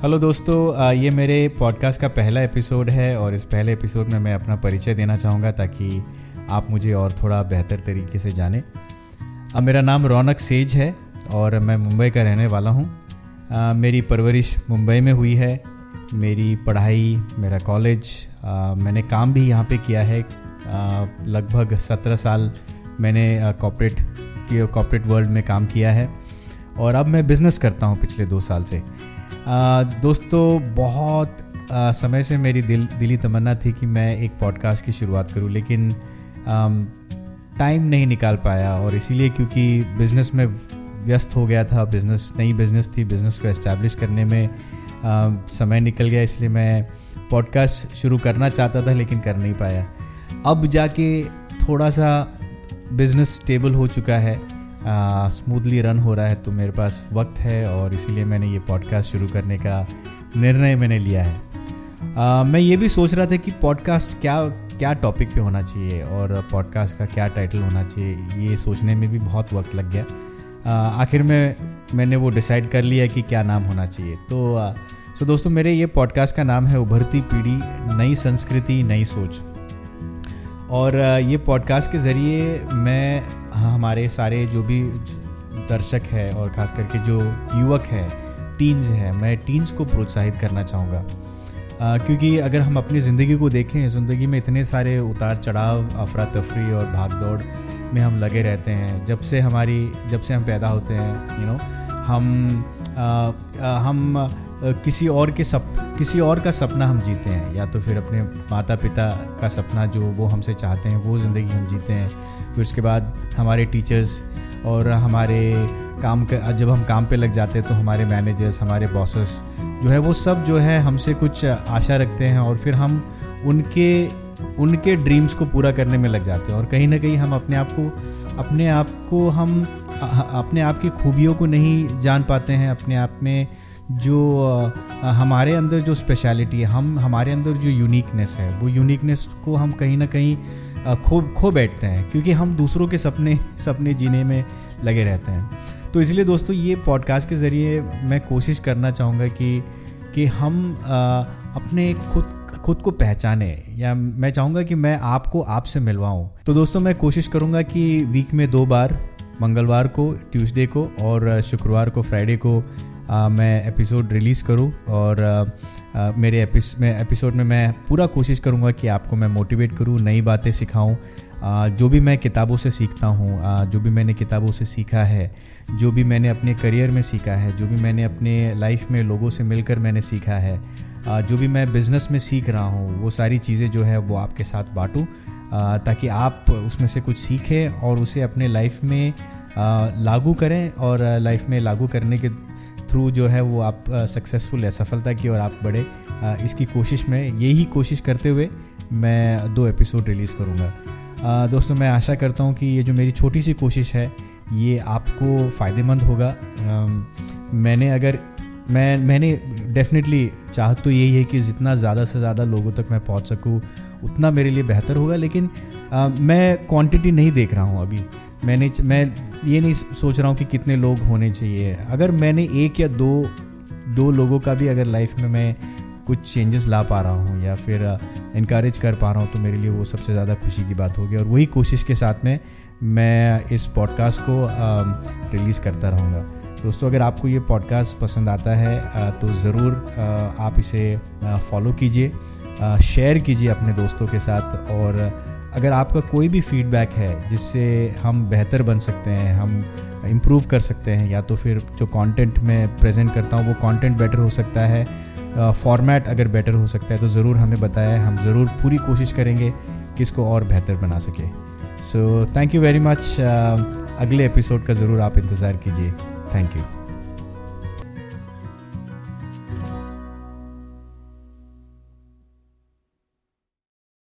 Hello दोस्तों ये मेरे पॉडकास्ट का पहला एपिसोड है और इस पहले एपिसोड में मैं अपना परिचय देना चाहूँगा ताकि आप मुझे और थोड़ा बेहतर तरीके से जानें। अब मेरा नाम रौनक सेज है और मैं मुंबई का रहने वाला हूँ। मेरी परवरिश मुंबई में हुई है, मेरी पढ़ाई, मेरा कॉलेज मैंने काम भी यहाँ पे किया है। लगभग सत्रह साल मैंने कॉपरेट कॉपरेट वर्ल्ड में काम किया है। और अब मैं बिज़नेस करता हूँ पिछले दो साल से। दोस्तों बहुत समय से मेरी दिल दिली तमन्ना थी कि मैं एक पॉडकास्ट की शुरुआत करूँ लेकिन टाइम नहीं निकाल पाया और इसीलिए क्योंकि बिज़नेस में व्यस्त हो गया था बिज़नेस नई बिज़नेस थी बिज़नेस को इस्टेब्लिश करने में आ, समय निकल गया इसलिए मैं पॉडकास्ट शुरू करना चाहता था लेकिन कर नहीं पाया। अब जाके थोड़ा सा बिज़नेस स्टेबल हो चुका है स्मूथली रन हो रहा है तो मेरे पास वक्त है और इसीलिए मैंने ये पॉडकास्ट शुरू करने का निर्णय मैंने लिया है। आ, मैं ये भी सोच रहा था कि पॉडकास्ट क्या क्या टॉपिक पे होना चाहिए और पॉडकास्ट का क्या टाइटल होना चाहिए ये सोचने में भी बहुत वक्त लग गया। आखिर में मैंने वो डिसाइड कर लिया कि क्या नाम होना चाहिए। तो आ, सो दोस्तों मेरे ये पॉडकास्ट का नाम है उभरती पीढ़ी नई संस्कृति नई सोच। और ये पॉडकास्ट के ज़रिए मैं हमारे सारे जो भी दर्शक है और ख़ास करके जो युवक है टीन्स है मैं टीन्स को प्रोत्साहित करना चाहूँगा। क्योंकि अगर हम अपनी ज़िंदगी को देखें ज़िंदगी में इतने सारे उतार चढ़ाव अफरा तफरी और भाग दौड़ में हम लगे रहते हैं। जब से हमारी जब से हम पैदा होते हैं यू you नो know, हम आ, हम किसी और के सप किसी और का सपना हम जीते हैं, या तो फिर अपने माता पिता का सपना जो वो हमसे चाहते हैं, वो ज़िंदगी हम जीते हैं। फिर उसके बाद हमारे टीचर्स और हमारे काम का, जब हम काम पे लग जाते हैं तो हमारे मैनेजर्स हमारे बॉसेस जो है, वो सब जो है, हमसे कुछ आशा रखते हैं और फिर हम उनके उनके ड्रीम्स को पूरा करने में लग जाते हैं। और कहीं ना कहीं हम अपने आप को, अपने आप को हम, अपने आप की खूबियों को नहीं जान पाते हैं, अपने आप में जो हमारे अंदर जो स्पेशलिटी है हम हमारे अंदर जो यूनिकनेस है वो यूनिकनेस को हम कहीं ना कहीं खो खो बैठते हैं क्योंकि हम दूसरों के सपने सपने जीने में लगे रहते हैं। तो इसलिए दोस्तों ये पॉडकास्ट के ज़रिए मैं कोशिश करना चाहूँगा कि कि हम आ, अपने खुद खुद को पहचाने या मैं चाहूँगा कि मैं आपको आपसे मिलवाऊँ। तो दोस्तों मैं कोशिश करूँगा कि वीक में दो बार मंगलवार को ट्यूसडे को और शुक्रवार को फ्राइडे को आ, मैं एपिसोड रिलीज़ करूँ और आ, आ, मेरे एपिस में एपिसोड में मैं पूरा कोशिश करूँगा कि आपको मैं मोटिवेट करूँ नई बातें सिखाऊँ। जो भी मैं किताबों से सीखता हूँ जो भी मैंने किताबों से सीखा है जो भी मैंने अपने करियर में सीखा है जो भी मैंने अपने लाइफ में लोगों से मिलकर मैंने सीखा है जो भी मैं बिज़नेस में सीख रहा हूँ वो सारी चीज़ें जो है वो आपके साथ बांटूँ ताकि आप उसमें से कुछ सीखें और उसे अपने लाइफ में लागू करें और लाइफ में लागू करने के थ्रू जो है वो आप सक्सेसफुल है सफलता की और आप बढ़े। इसकी कोशिश में यही कोशिश करते हुए मैं दो एपिसोड रिलीज़ करूँगा। दोस्तों मैं आशा करता हूँ कि ये जो मेरी छोटी सी कोशिश है ये आपको फ़ायदेमंद होगा। मैंने अगर मैं मैंने डेफिनेटली चाहत तो यही है कि जितना ज़्यादा से ज़्यादा लोगों तक मैं पहुँच सकूँ उतना मेरे लिए बेहतर होगा लेकिन आ, मैं क्वांटिटी नहीं देख रहा हूँ अभी। मैंने मैं ये नहीं सोच रहा हूँ कि कितने लोग होने चाहिए। अगर मैंने एक या दो दो लोगों का भी अगर लाइफ में मैं कुछ चेंजेस ला पा रहा हूँ या फिर इनक्रेज कर पा रहा हूँ तो मेरे लिए वो सबसे ज़्यादा खुशी की बात होगी। और वही कोशिश के साथ में मैं इस पॉडकास्ट को रिलीज़ करता रहूँगा। दोस्तों, अगर आपको ये पॉडकास्ट पसंद आता है तो ज़रूर आप इसे फॉलो कीजिए शेयर कीजिए अपने दोस्तों के साथ और अगर आपका कोई भी फीडबैक है जिससे हम बेहतर बन सकते हैं, हम इम्प्रूव कर सकते हैं, या तो फिर जो कंटेंट मैं प्रेजेंट करता हूँ वो कंटेंट बेटर हो सकता है फॉर्मेट अगर बेटर हो सकता है तो ज़रूर हमें बताएँ। हम ज़रूर पूरी कोशिश करेंगे कि इसको और बेहतर बना सके। So thank you very much अगले एपिसोड का ज़रूर आप इंतज़ार कीजिए। Thank you